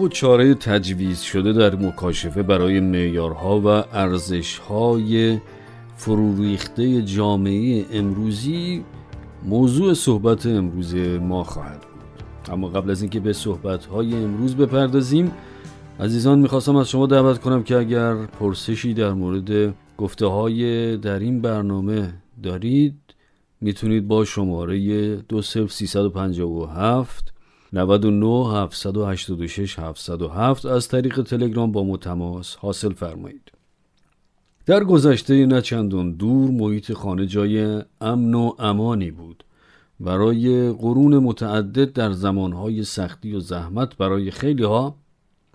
و چاره تجویز شده در مکاشفه برای معیارها و ارزشهای فروریخته جامعه امروزی موضوع صحبت امروز ما خواهد بود. اما قبل از اینکه به صحبتهای امروز بپردازیم عزیزان می‌خواستم از شما دعوت کنم که اگر پرسشی در مورد گفته های در این برنامه دارید می‌تونید با شماره 20357 99 786 707 از طریق تلگرام با ما تماس حاصل فرمایید. در گذشته نه چندان دور محیط خانه جای امن و امانی بود. برای قرون متعدد در زمانهای سختی و زحمت برای خیلی ها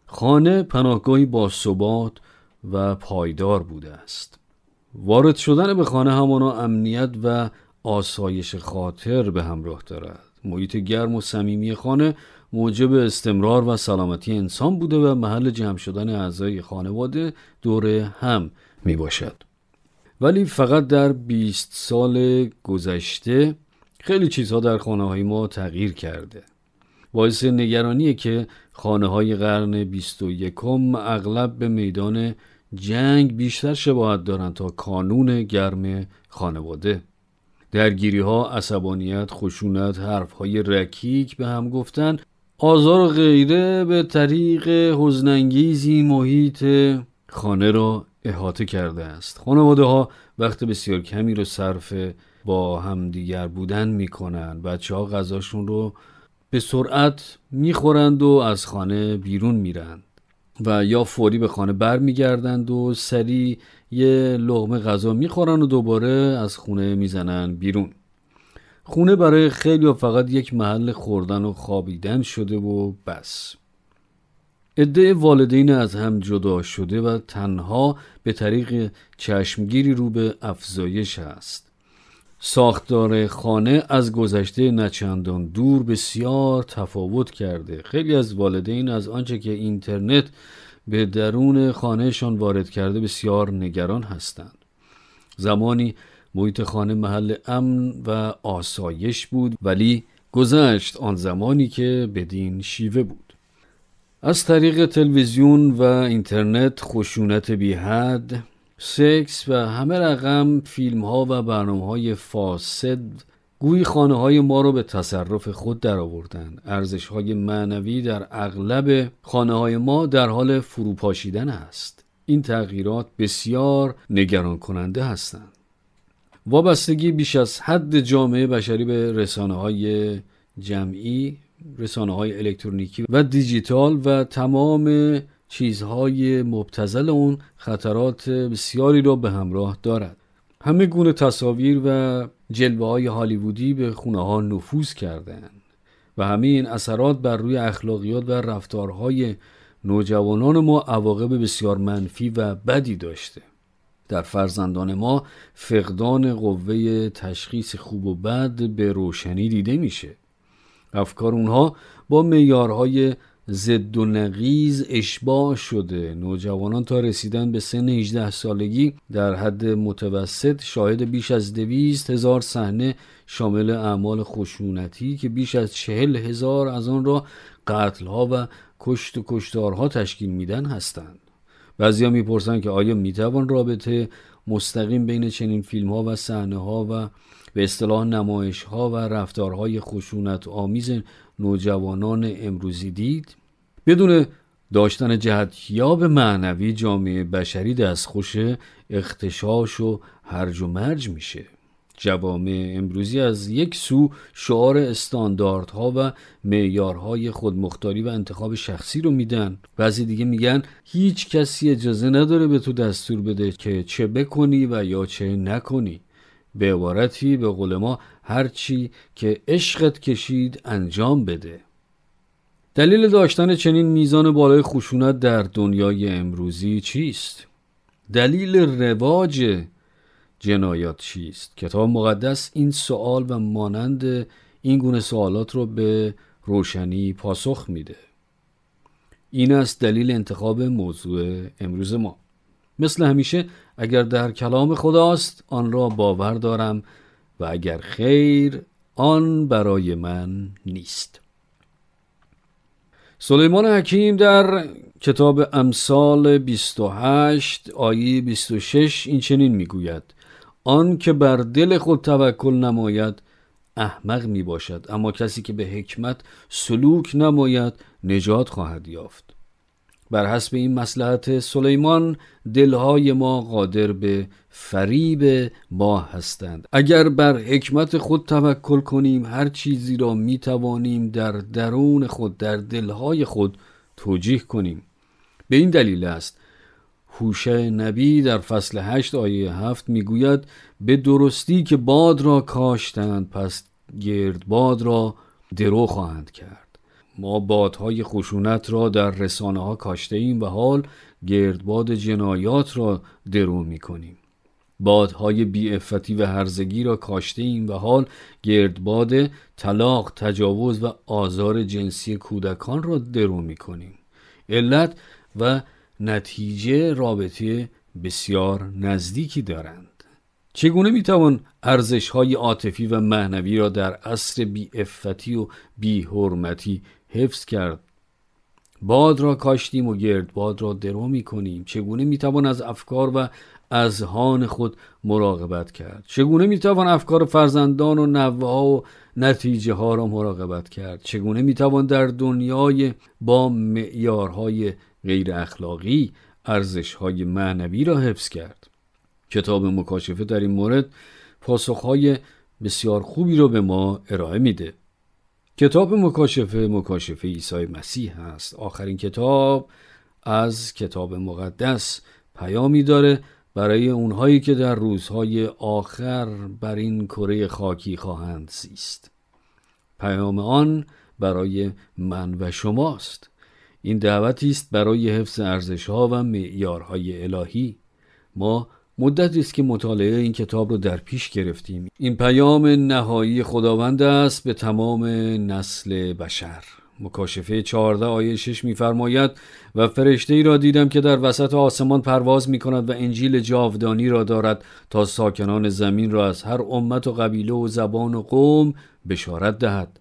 خانه پناهگاهی با ثبات و پایدار بوده است. وارد شدن به خانه همانا امنیت و آسایش خاطر به همراه دارد. محیط گرم و صمیمی خانه موجب استمرار و سلامتی انسان بوده و محل جمع شدن اعضای خانواده دور هم می باشد. ولی فقط در 20 سال گذشته خیلی چیزها در خانه های ما تغییر کرده. باعث نگرانیه که خانه های قرن 21 اغلب به میدان جنگ بیشتر شباهت دارند تا کانون گرم خانواده. درگیری ها، عصبانیت، خشونت، حرف های رکیک به هم گفتن. آزار و غیره به طریق حزنانگیزی محیط خانه را احاطه کرده است. خانواده ها وقت بسیار کمی رو صرف با همدیگر بودن می‌کنن. بچه ها غذاشون رو به سرعت می‌خورند و از خانه بیرون میرند و یا فوری به خانه برمیگردند و سریع یه لغمه غذا می‌خورن و دوباره از خونه می‌زنن بیرون. خونه برای خیلی و فقط یک محل خوردن و خوابیدن شده و بس. عده والدین از هم جدا شده و تنها به طریق چشمگیری رو به افزایش است ساختار خانه از گذشته نچندان دور بسیار تفاوت کرده. خیلی از والدین از آنچه که اینترنت به درون خانهشان وارد کرده بسیار نگران هستند. زمانی محیط خانه محل امن و آسایش بود ولی گذشت آن زمانی که بدین شیوه بود. از طریق تلویزیون و اینترنت خشونت بی حد سکس و همه رقم فیلم ها و برنامه های فاسد گویی خانه های ما رو به تصرف خود در آوردن ارزش های معنوی در اغلب خانه های ما در حال فروپاشیدن است. این تغییرات بسیار نگران کننده هستند. وابستگی بیش از حد جامعه بشری به رسانه های جمعی رسانه های الکترونیکی و دیجیتال و تمام چیزهای مبتزل اون خطرات بسیاری را به همراه دارد. همه گونه تصاویر و جلوه های هالیوودی به خونه ها نفوذ کردند و همه این اثرات بر روی اخلاقیات و رفتارهای نوجوانان ما عواقب بسیار منفی و بدی داشته. در فرزندان ما فقدان قوه تشخیص خوب و بد به روشنی دیده میشه. افکار اونها با میارهای زد و نقیز اشباع شده. نوجوانان تا رسیدن به سن 18 سالگی در حد متوسط شاهد بیش از دویست هزار صحنه شامل اعمال خشونتی که بیش از چهل هزار از آن را قتلها و کشت و کشتارها تشکیل میدن هستند. بعضیا می‌پرسند که آیا می‌توان رابطه مستقیم بین چنین فیلم ها و صحنه ها و به اصطلاح نمایش ها و رفتارهای خشونت آمیز نوجوانان امروزی دید بدون داشتن جهتیاب معنوی جامعه بشری دستخوش اختشاش و هرج و مرج میشه. جوامع امروزی از یک سو شعار استانداردها و معیارهای خودمختاری و انتخاب شخصی رو میدن. بعضی دیگه میگن هیچ کسی اجازه نداره به تو دستور بده که چه بکنی و یا چه نکنی. به عبارتی به قول ما هرچی که عشقت کشید انجام بده. دلیل داشتن چنین میزان بالای خشونت در دنیای امروزی چیست؟ دلیل رواج جنایات چیست؟ کتاب مقدس این سوال و مانند این گونه سوالات رو به روشنی پاسخ میده. این است دلیل انتخاب موضوع امروز ما. مثل همیشه اگر در کلام خداست آن را باور دارم و اگر خیر آن برای من نیست. سلیمان حکیم در کتاب امثال 28 آیه 26 این چنین می‌گوید آن که بر دل خود توکل نماید احمق می باشد اما کسی که به حکمت سلوک نماید نجات خواهد یافت. بر حسب این مسلحت سلیمان دلهای ما قادر به فریب ما هستند. اگر بر حکمت خود توکل کنیم هر چیزی را می توانیم در درون خود در دلهای خود توجیه کنیم. به این دلیل است هوشه نبی در فصل هشت آیه هفت می‌گوید به درستی که باد را کاشتند پس گرد باد را درو خواهند کرد. ما بادهای خشونت را در رسانه ها کاشته ایم و حال گردباد جنایات را درو می کنیم بادهای بیعفتی و هرزگی را کاشته ایم و حال گردباد طلاق تجاوز و آزار جنسی کودکان را درو می کنیم علت و نتیجه رابطه بسیار نزدیکی دارند. چگونه می‌توان ارزش های عاطفی و معنوی را در عصر بی افتی و بی حرمتی حفظ کرد؟ باد را کاشتیم و گرد باد را درو می کنیم چگونه می توان از افکار و اذهان خود مراقبت کرد. چگونه می توان افکار فرزندان و نوه ها و نتیجه ها را مراقبت کرد؟ چگونه می توان در دنیای با معیارهای غیر اخلاقی ارزش های معنوی را حفظ کرد؟ کتاب مکاشفه در این مورد پاسخهای بسیار خوبی را به ما ارائه میده. کتاب مکاشفه مکاشفه عیسی مسیح است آخرین کتاب از کتاب مقدس پیامی داره برای اونهایی که در روزهای آخر بر این کره خاکی خواهند زیست. پیام آن برای من و شماست. این دعوتی است برای حفظ ارزشها و معیارهای الهی. ما مدتی است که مطالعه این کتاب رو در پیش گرفتیم. این پیام نهایی خداوند است به تمام نسل بشر. مکاشفه 14 آیه 6 میفرماید و فرشته ای را دیدم که در وسط آسمان پرواز می کند و انجیل جاودانی را دارد تا ساکنان زمین را از هر امت و قبیله و زبان و قوم بشارت دهد.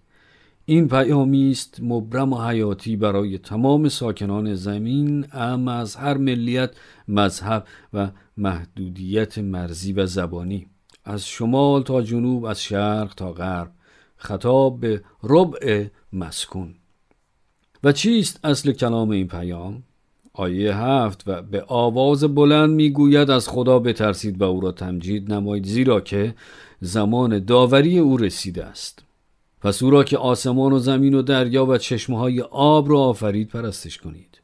این پیامی است مبرم و حیاتی برای تمام ساکنان زمین اما از هر ملیت مذهب و محدودیت مرزی و زبانی از شمال تا جنوب از شرق تا غرب. خطاب به ربع مسکون. و چیست اصل کلام این پیام؟ آیه هفت و به آواز بلند می‌گوید از خدا بترسید و او را تمجید نمایید زیرا که زمان داوری او رسیده است. پس او را که آسمان و زمین و دریا و چشمه های آب را آفرید پرستش کنید.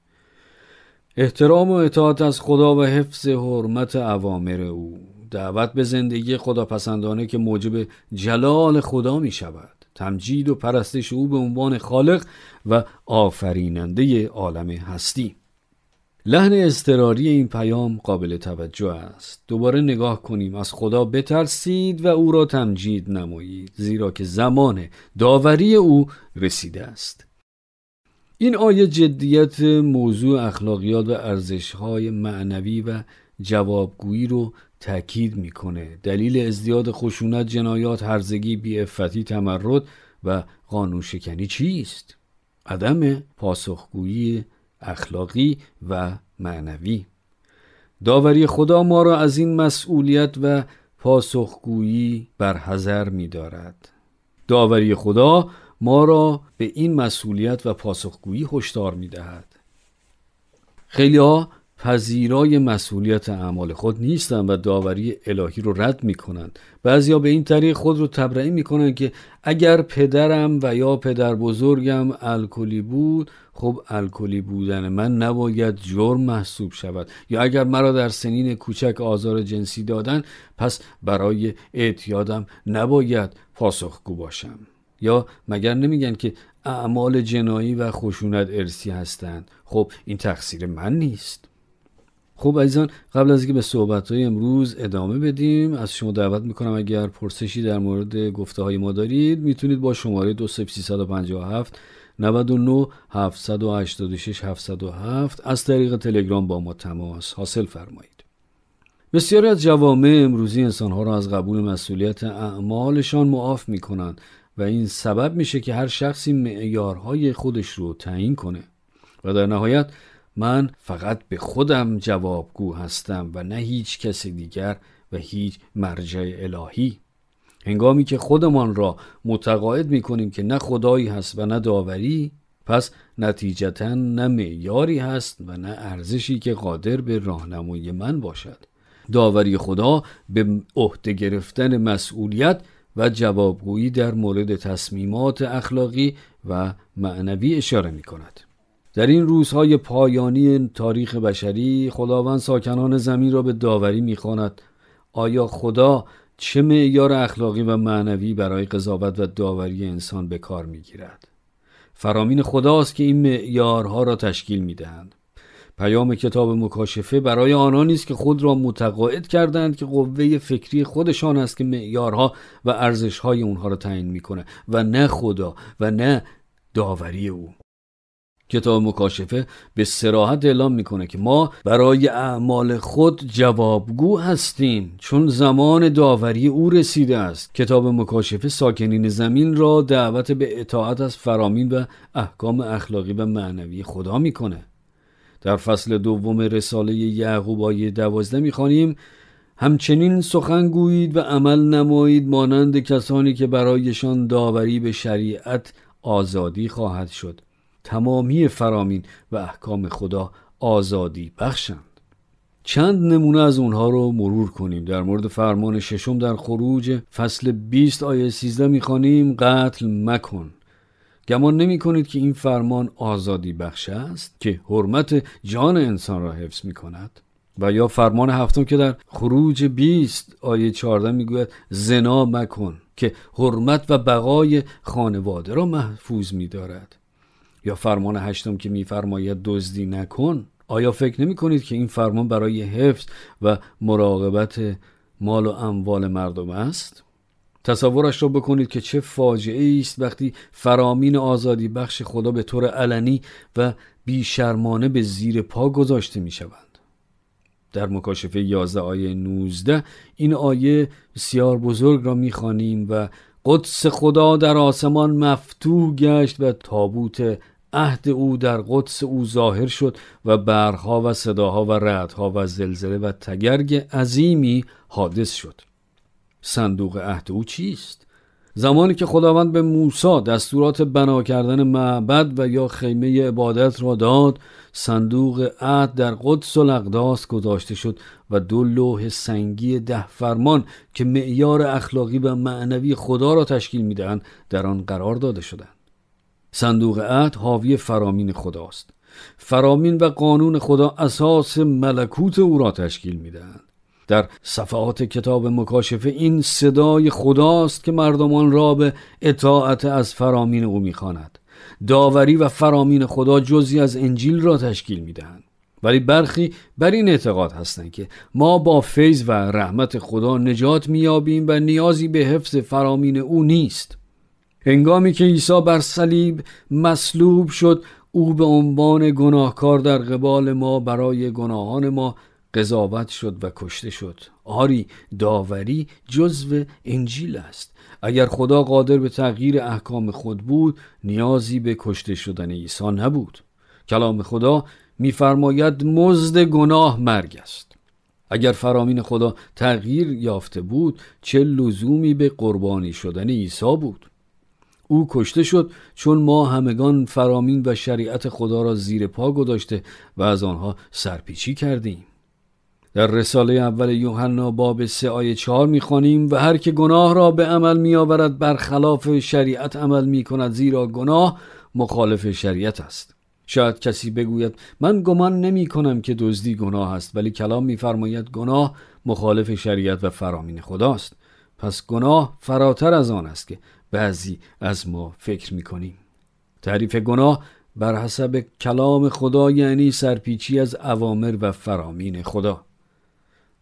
احترام و اطاعت از خدا و حفظ حرمت اوامر او. دعوت به زندگی خداپسندانه که موجب جلال خدا می شود تمجید و پرستش او به عنوان خالق و آفریننده عالم هستی. لحن استراری این پیام قابل توجه است. دوباره نگاه کنیم. از خدا بترسید و او را تمجید نمایید زیرا که زمان داوری او رسیده است. این آیه جدیت موضوع اخلاقیات و ارزشهای معنوی و جوابگویی رو تاکید می‌کنه. دلیل ازدیاد خشونت جنایات هرزگی بیعفتی تمرد و قانون شکنی چیست؟ عدم پاسخگویی اخلاقی و معنوی. داوری خدا ما را از این مسئولیت و پاسخگویی برحضر می دارد داوری خدا ما را به این مسئولیت و پاسخگویی هشدار می دهد خیلی ها پذیرای مسئولیت اعمال خود نیستند و داوری الهی رو رد می کنند بعضیا به این طریق خود رو می کنند که اگر پدرم و یا پدر بزرگم الکلی بود خب الکلی بودن من نباید جرم محسوب شود. یا اگر مرا در سنین کوچک آزار جنسی دادن پس برای اعتیادم نباید پاسخگو باشم. یا مگر نمیگن که اعمال جنایی و خشونت ارسی هستند؟ خب این تقصیر من نیست. خب عزیزان قبل از اینکه به صحبت های امروز ادامه بدیم از شما دعوت می‌کنم اگر پرسشی در مورد گفته های ما دارید می‌تونید با شماره 2357 99 786 707 از طریق تلگرام با ما تماس حاصل فرمایید. بسیاری از جوامع امروزی انسانها را از قبول مسئولیت اعمالشان معاف می کنند و این سبب میشه که هر شخصی معیارهای خودش رو تعیین کنه و در نهایت من فقط به خودم جوابگو هستم و نه هیچ کس دیگر و هیچ مرجع الهی هنگامی که خودمان را متقاعد می کنیم که نه خدایی هست و نه داوری پس نتیجتا نه معیاری هست و نه ارزشی که قادر به راهنمایی من باشد داوری خدا به عهده گرفتن مسئولیت و جوابگویی در مورد تصمیمات اخلاقی و معنوی اشاره می کند. در این روزهای پایانی تاریخ بشری خداوند ساکنان زمین را به داوری می‌خواند. آیا خدا چه معیار اخلاقی و معنوی برای قضاوت و داوری انسان به کار می‌گیرد؟ فرامین خداست که این معیارها را تشکیل می‌دهند. پیام کتاب مکاشفه برای آنانی است که خود را متقاعد کردند که قوه فکری خودشان است که معیارها و ارزشهای اونها را تعیین می‌کنه و نه خدا و نه داوری او. کتاب مکاشفه به سراحت اعلام می‌کنه که ما برای اعمال خود جوابگو هستیم چون زمان داوری او رسیده است. کتاب مکاشفه ساکنین زمین را دعوت به اطاعت از فرامین و احکام اخلاقی و معنوی خدا می‌کنه. در فصل دوم رساله یعقوب آیه دوازده می‌خوانیم همچنین سخن گویید و عمل نمایید مانند کسانی که برایشان داوری به شریعت آزادی خواهد شد. تمامی فرامین و احکام خدا آزادی بخشند. چند نمونه از اونها رو مرور کنیم. در مورد فرمان ششم در خروج فصل 20 آیه 13 می‌خوانیم قتل مکن. گمان نمی کنید که این فرمان آزادی بخش است که حرمت جان انسان را حفظ می کند و یا فرمان هفتم که در خروج 20 آیه 14 می‌گوید زنا مکن که حرمت و بقای خانواده را محفوظ می دارد یا فرمان هشتم که میفرماید دزدی نکن آیا فکر نمی کنید که این فرمان برای حفظ و مراقبت مال و اموال مردم است؟ تصورش را بکنید که چه فاجعه است وقتی فرامین آزادی بخش خدا به طور علنی و بیشرمانه به زیر پا گذاشته می شوند. در مکاشفه 11 آیه 19 این آیه بسیار بزرگ را می‌خوانیم و قدس خدا در آسمان مفتوح گشت و تابوت عهد او در قدس او ظاهر شد و برها و صداها و رعدها و زلزله و تگرگ عظیمی حادث شد. صندوق عهد او چیست؟ زمانی که خداوند به موسی دستورات بنا کردن معبد و یا خیمه عبادت را داد صندوق عهد در قدس و الاقداس گذاشته شد و دو لوح سنگی ده فرمان که معیار اخلاقی و معنوی خدا را تشکیل می‌دهند در آن قرار داده شدند. صندوق عهد حاوی فرامین خداست. فرامین و قانون خدا اساس ملکوت او را تشکیل می‌دهند. در صفحات کتاب مکاشفه این صدای خداست که مردمان را به اطاعت از فرامین او می‌خواند. داوری و فرامین خدا جزی از انجیل را تشکیل می‌دهند. ولی برخی بر این اعتقاد هستند که ما با فیض و رحمت خدا نجات میابیم و نیازی به حفظ فرامین او نیست. هنگامی که عیسی بر صلیب مصلوب شد او به عنوان گناهکار در قبال ما برای گناهان ما قضاوت شد و کشته شد. آری داوری جزو انجیل است. اگر خدا قادر به تغییر احکام خود بود نیازی به کشته شدن عیسی نبود. کلام خدا میفرماید مزد گناه مرگ است. اگر فرامین خدا تغییر یافته بود چه لزومی به قربانی شدن عیسی بود؟ او کشته شد چون ما همگان فرامین و شریعت خدا را زیر پا گذاشته و از آنها سرپیچی کردیم. در رساله اول یوحنا باب سه آیه چهار می‌خوانیم و هر که گناه را به عمل میآورد برخلاف شریعت عمل می کند زیرا گناه مخالف شریعت است. شاید کسی بگوید من گمان نمی کنم که دزدی گناه است ولی کلام میفرماید گناه مخالف شریعت و فرامین خداست. پس گناه فراتر از آن است که بعضی از ما فکر می‌کنیم. تعریف گناه بر حسب کلام خدا یعنی سرپیچی از اوامر و فرامین خدا.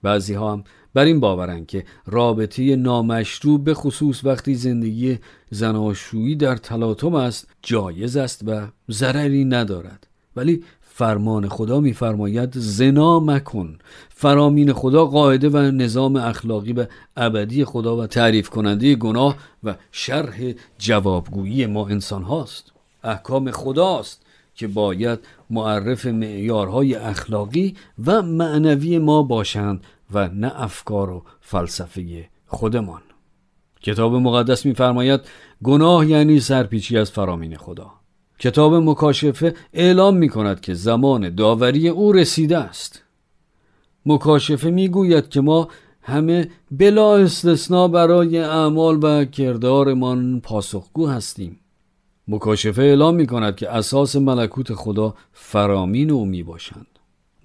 بعضی ها هم بر این باورن که رابطه نامشروع به خصوص وقتی زندگی زناشویی در تلاطم است جایز است و ضرری ندارد. ولی فرمان خدا میفرماید زنا مکن. فرامین خدا قاعده و نظام اخلاقی و ابدی خدا و تعریف کننده گناه و شرح جوابگویی ما انسان هاست. احکام خداست که باید معرف معیارهای اخلاقی و معنوی ما باشند و نه افکار و فلسفه خودمان. کتاب مقدس میفرماید گناه یعنی سرپیچی از فرامین خدا. کتاب مکاشفه اعلام می کند که زمان داوری او رسیده است. مکاشفه می گوید که ما همه بلا استثنا برای اعمال و کردارمان پاسخگو هستیم. مکاشفه اعلام می کند که اساس ملکوت خدا فرامین او می باشند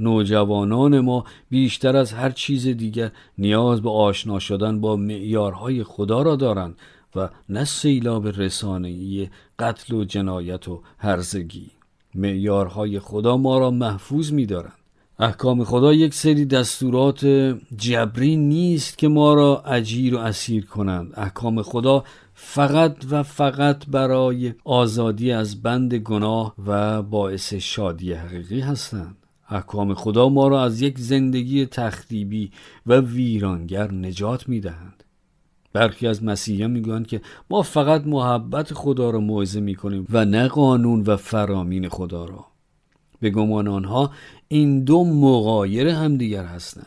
نوجوانان ما بیشتر از هر چیز دیگر نیاز به آشنا شدن با معیارهای خدا را دارند و نه سیلاب رسانه‌ای قتل و جنایت و هرزگی. معیارهای خدا ما را محفوظ می‌دارند. احکام خدا یک سری دستورات جبری نیست که ما را اجیر و اسیر کنند. احکام خدا فقط و فقط برای آزادی از بند گناه و باعث شادی حقیقی هستند. احکام خدا ما را از یک زندگی تخریبی و ویرانگر نجات می‌دهند. برخی از مسیحیان می‌گویند که ما فقط محبت خدا را موعظه می‌کنیم و نه قانون و فرامین خدا را. به گمان آنها این دو مغایر همدیگر هستند.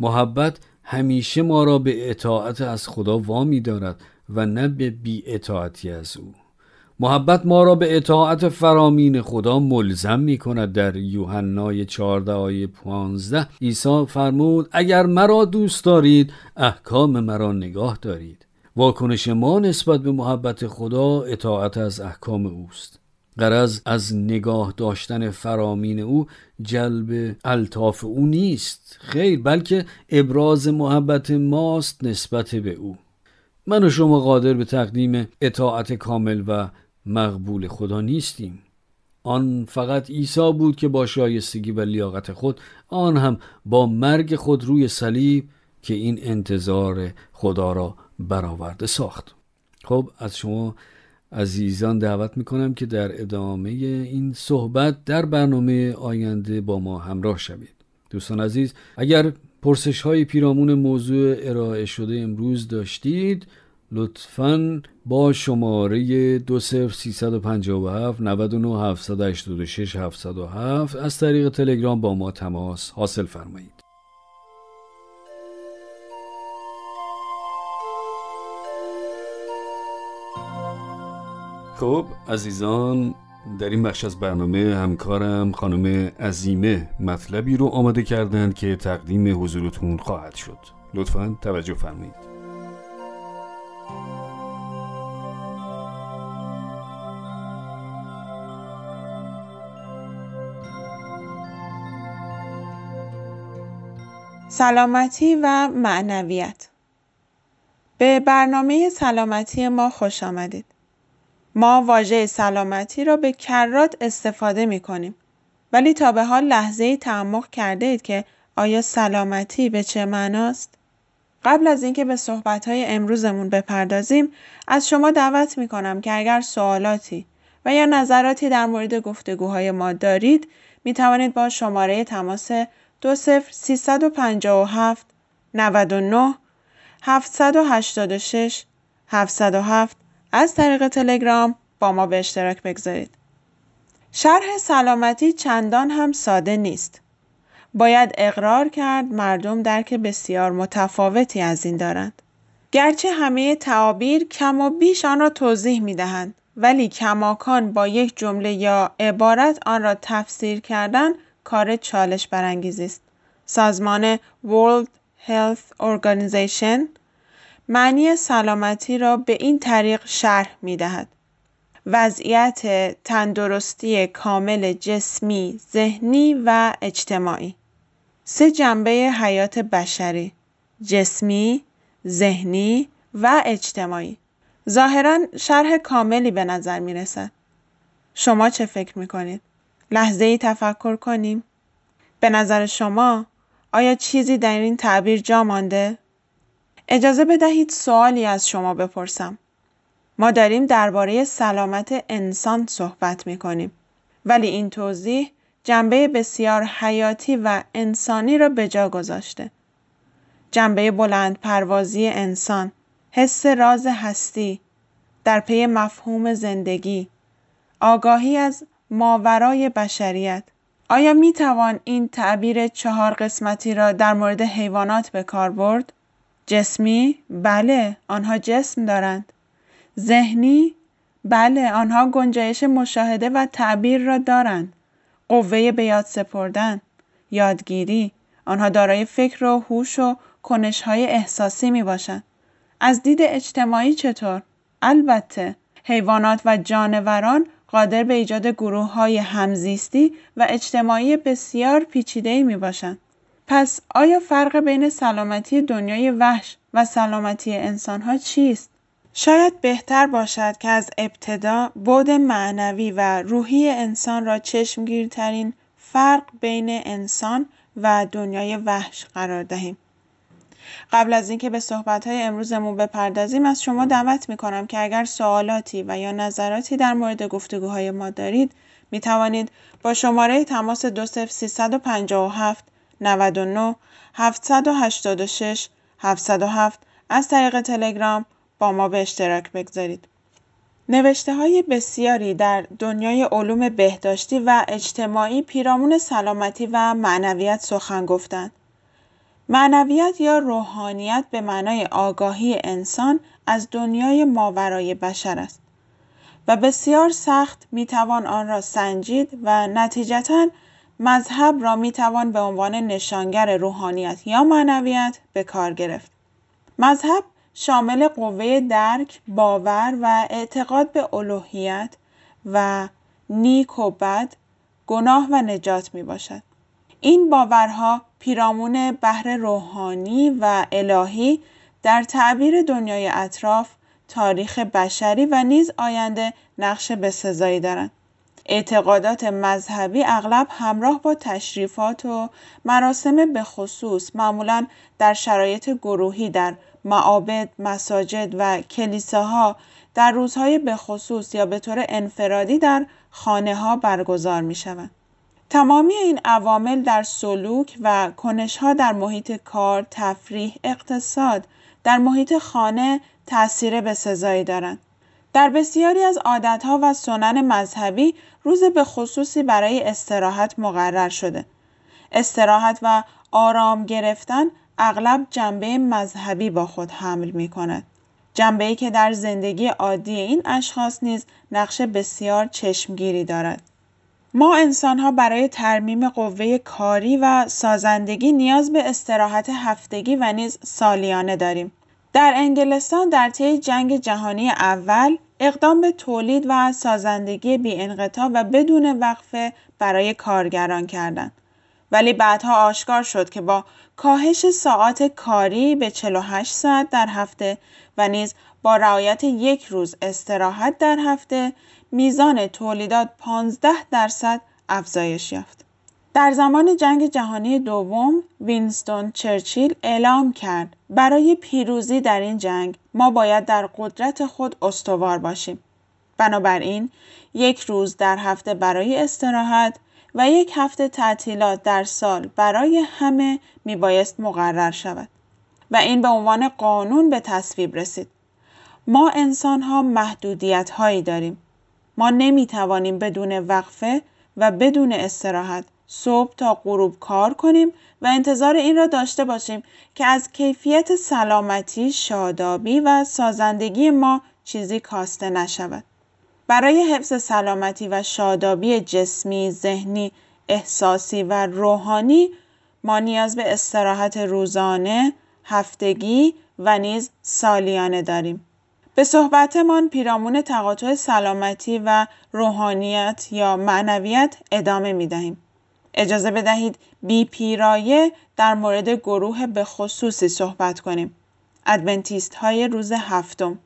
محبت همیشه ما را به اطاعت از خدا وامی دارد و نه به بی اطاعتی از او. محبت ما را به اطاعت فرامین خدا ملزم می کند در یوحنای 14 آیه 15 عیسی فرمود اگر مرا دوست دارید احکام مرا نگاه دارید. واکنش ما نسبت به محبت خدا اطاعت از احکام اوست. قرض از نگاه داشتن فرامین او جلب الطاف او نیست. خیر بلکه ابراز محبت ماست نسبت به او. من و شما قادر به تقدیم اطاعت کامل و مقبول خدا نیستیم. آن فقط عیسی بود که با شایستگی و لیاقت خود آن هم با مرگ خود روی صلیب که این انتظار خدا را برآورده ساخت. خب از شما عزیزان دعوت می‌کنم که در ادامه این صحبت در برنامه آینده با ما همراه شوید. دوستان عزیز اگر پرسش های پیرامون موضوع ارائه شده امروز داشتید لطفا با شماره دو سفر سیصد و پنجاه و هفت نود و نو هفتصد هشتاد و شش هفتصد و هفت از طریق تلگرام با ما تماس حاصل فرمایید. خب عزیزان در این بخش از برنامه همکارم خانم عزیمه مطلبی رو آماده کردند که تقدیم حضورتون خواهد شد. لطفا توجه فرمایید. سلامتی و معنویت به برنامه سلامتی ما خوش آمدید. ما واژه سلامتی را به کرات استفاده می کنیم. ولی تا به حال لحظه تعمق کرده اید که آیا سلامتی به چه معناست؟ قبل از اینکه به صحبتهای امروزمون بپردازیم از شما دعوت می کنم که اگر سوالاتی و یا نظراتی در مورد گفتگوهای ما دارید می توانید با شماره تماس دو صفر سیصد و پنجاه و هفت نود و نه هفتصد و هشتاد و شش هفتصد و هفت از طریق تلگرام با ما به اشتراک بگذارید. شرح سلامتی چندان هم ساده نیست. باید اقرار کرد مردم درک بسیار متفاوتی از این دارند. گرچه همه تعابیر کم و بیش آن را توضیح می دهند ولی کماکان با یک جمله یا عبارت آن را تفسیر کردن کار چالش برانگیزی است. سازمان World Health Organization معنی سلامتی را به این طریق شرح می دهد. وضعیت تندرستی کامل جسمی، ذهنی و اجتماعی سه جنبه حیات بشری جسمی، ذهنی و اجتماعی ظاهرا شرح کاملی به نظر می رسد. شما چه فکر می‌کنید؟ لحظه ای تفکر کنیم؟ به نظر شما آیا چیزی در این تعبیر جا مانده؟ اجازه بدهید سوالی از شما بپرسم. ما داریم درباره سلامت انسان صحبت می کنیم. ولی این توضیح جنبه بسیار حیاتی و انسانی را به جا گذاشته. جنبه بلند پروازی انسان، حس راز هستی، در پی مفهوم زندگی، آگاهی از ماورای بشریت. آیا می توان این تعبیر چهار قسمتی را در مورد حیوانات به کار برد؟ جسمی؟ بله، آنها جسم دارند. ذهنی؟ بله، آنها گنجایش مشاهده و تعبیر را دارند. قوه به یاد سپردن، یادگیری، آنها دارای فکر و هوش و کنشهای احساسی می باشند. از دید اجتماعی چطور؟ البته حیوانات و جانوران قادر به ایجاد گروه های همزیستی و اجتماعی بسیار پیچیده می باشند. پس آیا فرق بین سلامتی دنیای وحش و سلامتی انسان ها چیست؟ شاید بهتر باشد که از ابتدا بود معنوی و روحی انسان را چشمگیرترین فرق بین انسان و دنیای وحش قرار دهیم. قبل از اینکه به صحبت‌های امروزمون بپردازیم از شما دعوت می‌کنم که اگر سوالاتی و یا نظراتی در مورد گفتگوهای ما دارید می توانید با شماره تماس 20357 99 786 707 از طریق تلگرام با ما به اشتراک بگذارید. نوشته های بسیاری در دنیای علوم بهداشتی و اجتماعی پیرامون سلامتی و معنویت سخن گفتند. معنویت یا روحانیت به معنای آگاهی انسان از دنیای ماورای بشر است و بسیار سخت می‌توان آن را سنجید و نتیجتا مذهب را می‌توان به عنوان نشانگر روحانیت یا معنویت به کار گرفت. مذهب شامل قوه درک، باور و اعتقاد به الوهیت و نیک و بد، گناه و نجات می باشد. این باورها پیرامون بحر روحانی و الهی در تعبیر دنیای اطراف، تاریخ بشری و نیز آینده نقش بسزایی دارند. اعتقادات مذهبی اغلب همراه با تشریفات و مراسم به خصوص معمولا در شرایط گروهی در معابد، مساجد و کلیساها در روزهای به خصوص یا به طور انفرادی در خانه ها برگزار می شوند. تمامی این عوامل در سلوک و کنشها در محیط کار، تفریح، اقتصاد، در محیط خانه تاثیر به سزایی دارند. در بسیاری از عادتها و سنن مذهبی روز به خصوصی برای استراحت مقرر شده. استراحت و آرام گرفتن اغلب جنبه مذهبی با خود حمل می کند. جنبه که در زندگی عادی این اشخاص نیز نقش بسیار چشمگیری دارد. ما انسانها برای ترمیم قوه کاری و سازندگی نیاز به استراحت هفتگی و نیز سالیانه داریم. در انگلستان در طی جنگ جهانی اول اقدام به تولید و سازندگی بی انقطاع و بدون وقفه برای کارگران کردند. ولی بعدها آشکار شد که با کاهش ساعات کاری به 48 ساعت در هفته و نیز با رعایت یک روز استراحت در هفته میزان تولیدات 15 درصد افزایش یافت. در زمان جنگ جهانی دوم وینستون چرچیل اعلام کرد برای پیروزی در این جنگ ما باید در قدرت خود استوار باشیم. بنابراین یک روز در هفته برای استراحت و یک هفته تعطیلات در سال برای همه می بایست مقرر شود و این به عنوان قانون به تصویب رسید. ما انسان ها محدودیت هایی داریم. ما نمی توانیم بدون وقفه و بدون استراحت صبح تا غروب کار کنیم و انتظار این را داشته باشیم که از کیفیت سلامتی، شادابی و سازندگی ما چیزی کاسته نشود. برای حفظ سلامتی و شادابی جسمی، ذهنی، احساسی و روحانی ما نیاز به استراحت روزانه، هفتگی و نیز سالیانه داریم. به صحبتمان پیرامون تقاطع سلامتی و روحانیت یا معنویت ادامه می دهیم. اجازه بدهید بی پیرایه در مورد گروه به خصوصی صحبت کنیم. ادونتیست های روز هفتم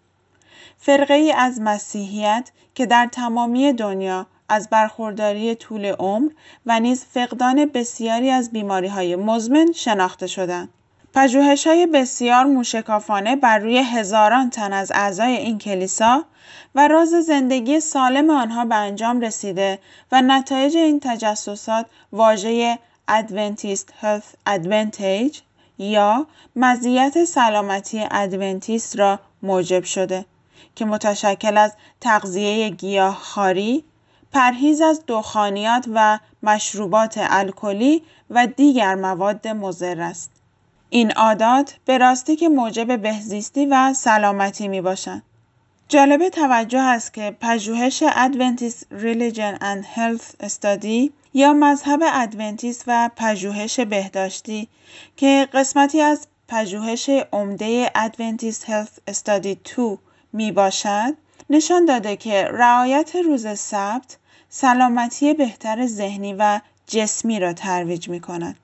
فرقه ای از مسیحیت که در تمامی دنیا از برخورداری طول عمر و نیز فقدان بسیاری از بیماری های مزمن شناخته شدند. پژوهش های بسیار موشکافانه بر روی هزاران تن از اعضای این کلیسا و راز زندگی سالم آنها به انجام رسیده و نتایج این تجسسات واژه Adventist Health Advantage یا مزیت سلامتی ادونتیست را موجب شده که متشکل از تغذیه گیاهخواری، پرهیز از دخانیات و مشروبات الکلی و دیگر مواد مضر است. این عادات به راستی که موجب بهزیستی و سلامتی می باشند. جالب توجه است که پژوهش Adventist Religion and Health Study یا مذهب ادونتیست و پژوهش بهداشتی که قسمتی از پژوهش عمده Adventist Health Study 2 می باشد نشان داده که رعایت روز سبت سلامتی بهتر ذهنی و جسمی را ترویج می کند.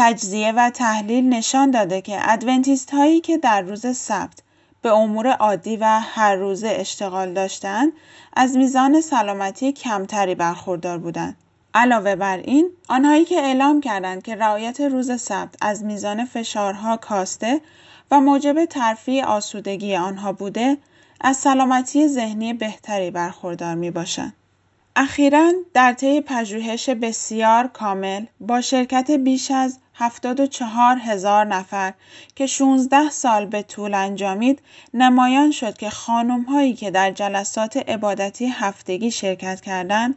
تجزیه و تحلیل نشان داده که ادونتیست هایی که در روز سبت به امور عادی و هر روزه اشتغال داشتند از میزان سلامتی کمتری برخوردار بودند. علاوه بر این، آنهایی که اعلام کردند که رعایت روز سبت از میزان فشارها کاسته و موجب ترفیع آسودگی آنها بوده، از سلامتی ذهنی بهتری برخوردار می باشند. اخیرا در طی پژوهش بسیار کامل با شرکت بیش از 74 هزار نفر که 16 سال به طول انجامید نمایان شد که خانم هایی که در جلسات عبادتی هفتگی شرکت کردند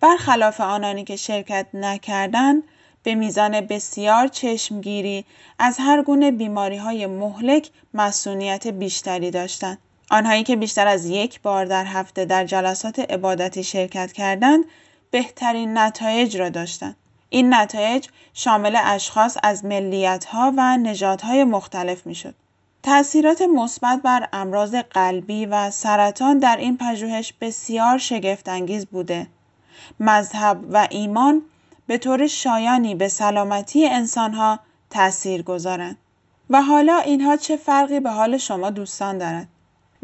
برخلاف آنانی که شرکت نکردند به میزان بسیار چشمگیری از هر گونه بیماری های مهلک مسئولیت بیشتری داشتند. آنهایی که بیشتر از یک بار در هفته در جلسات عبادتی شرکت کردند بهترین نتایج را داشتند. این نتایج شامل اشخاص از ملیت‌ها و نژادهای مختلف می‌شد. تأثیرات مثبت بر امراض قلبی و سرطان در این پژوهش بسیار شگفتانگیز بوده. مذهب و ایمان به طور شایانی به سلامتی انسانها تأثیر گذارند. و حالا اینها چه فرقی به حال شما دوستان دارد؟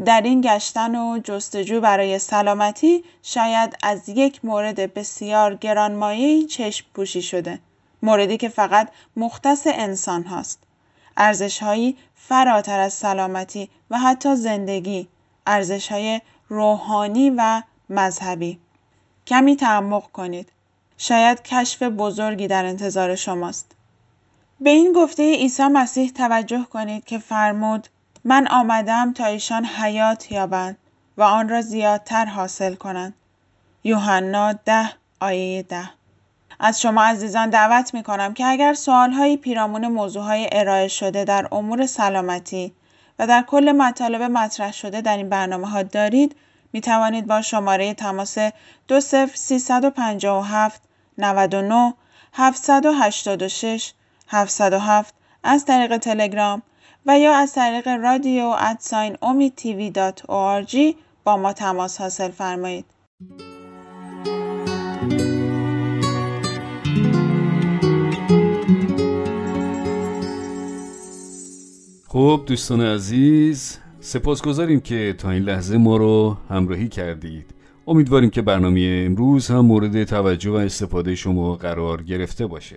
در این گشتن و جستجو برای سلامتی شاید از یک مورد بسیار گرانمایهی چشم پوشی شده. موردی که فقط مختص انسان هاست. ارزش هایی فراتر از سلامتی و حتی زندگی. ارزش های روحانی و مذهبی. کمی تعمق کنید. شاید کشف بزرگی در انتظار شماست. به این گفته عیسی مسیح توجه کنید که فرمود من آمدم تا ایشان حیات یابند و آن را زیادتر حاصل کنند. یوحنا ده آیه ده از شما عزیزان دعوت می کنم که اگر سوال های پیرامون موضوع های ارائه شده در امور سلامتی و در کل مطالب مطرح شده در این برنامه ها دارید می توانید با شماره تماس 20357 99 786 707 از طریق تلگرام و یا از طریق رادیو ادساین دات با ما تماس حاصل فرمایید. خب دوستان عزیز سپاسگزاریم که تا این لحظه ما رو همراهی کردید امیدواریم که برنامه امروز هم مورد توجه و استفاده شما قرار گرفته باشه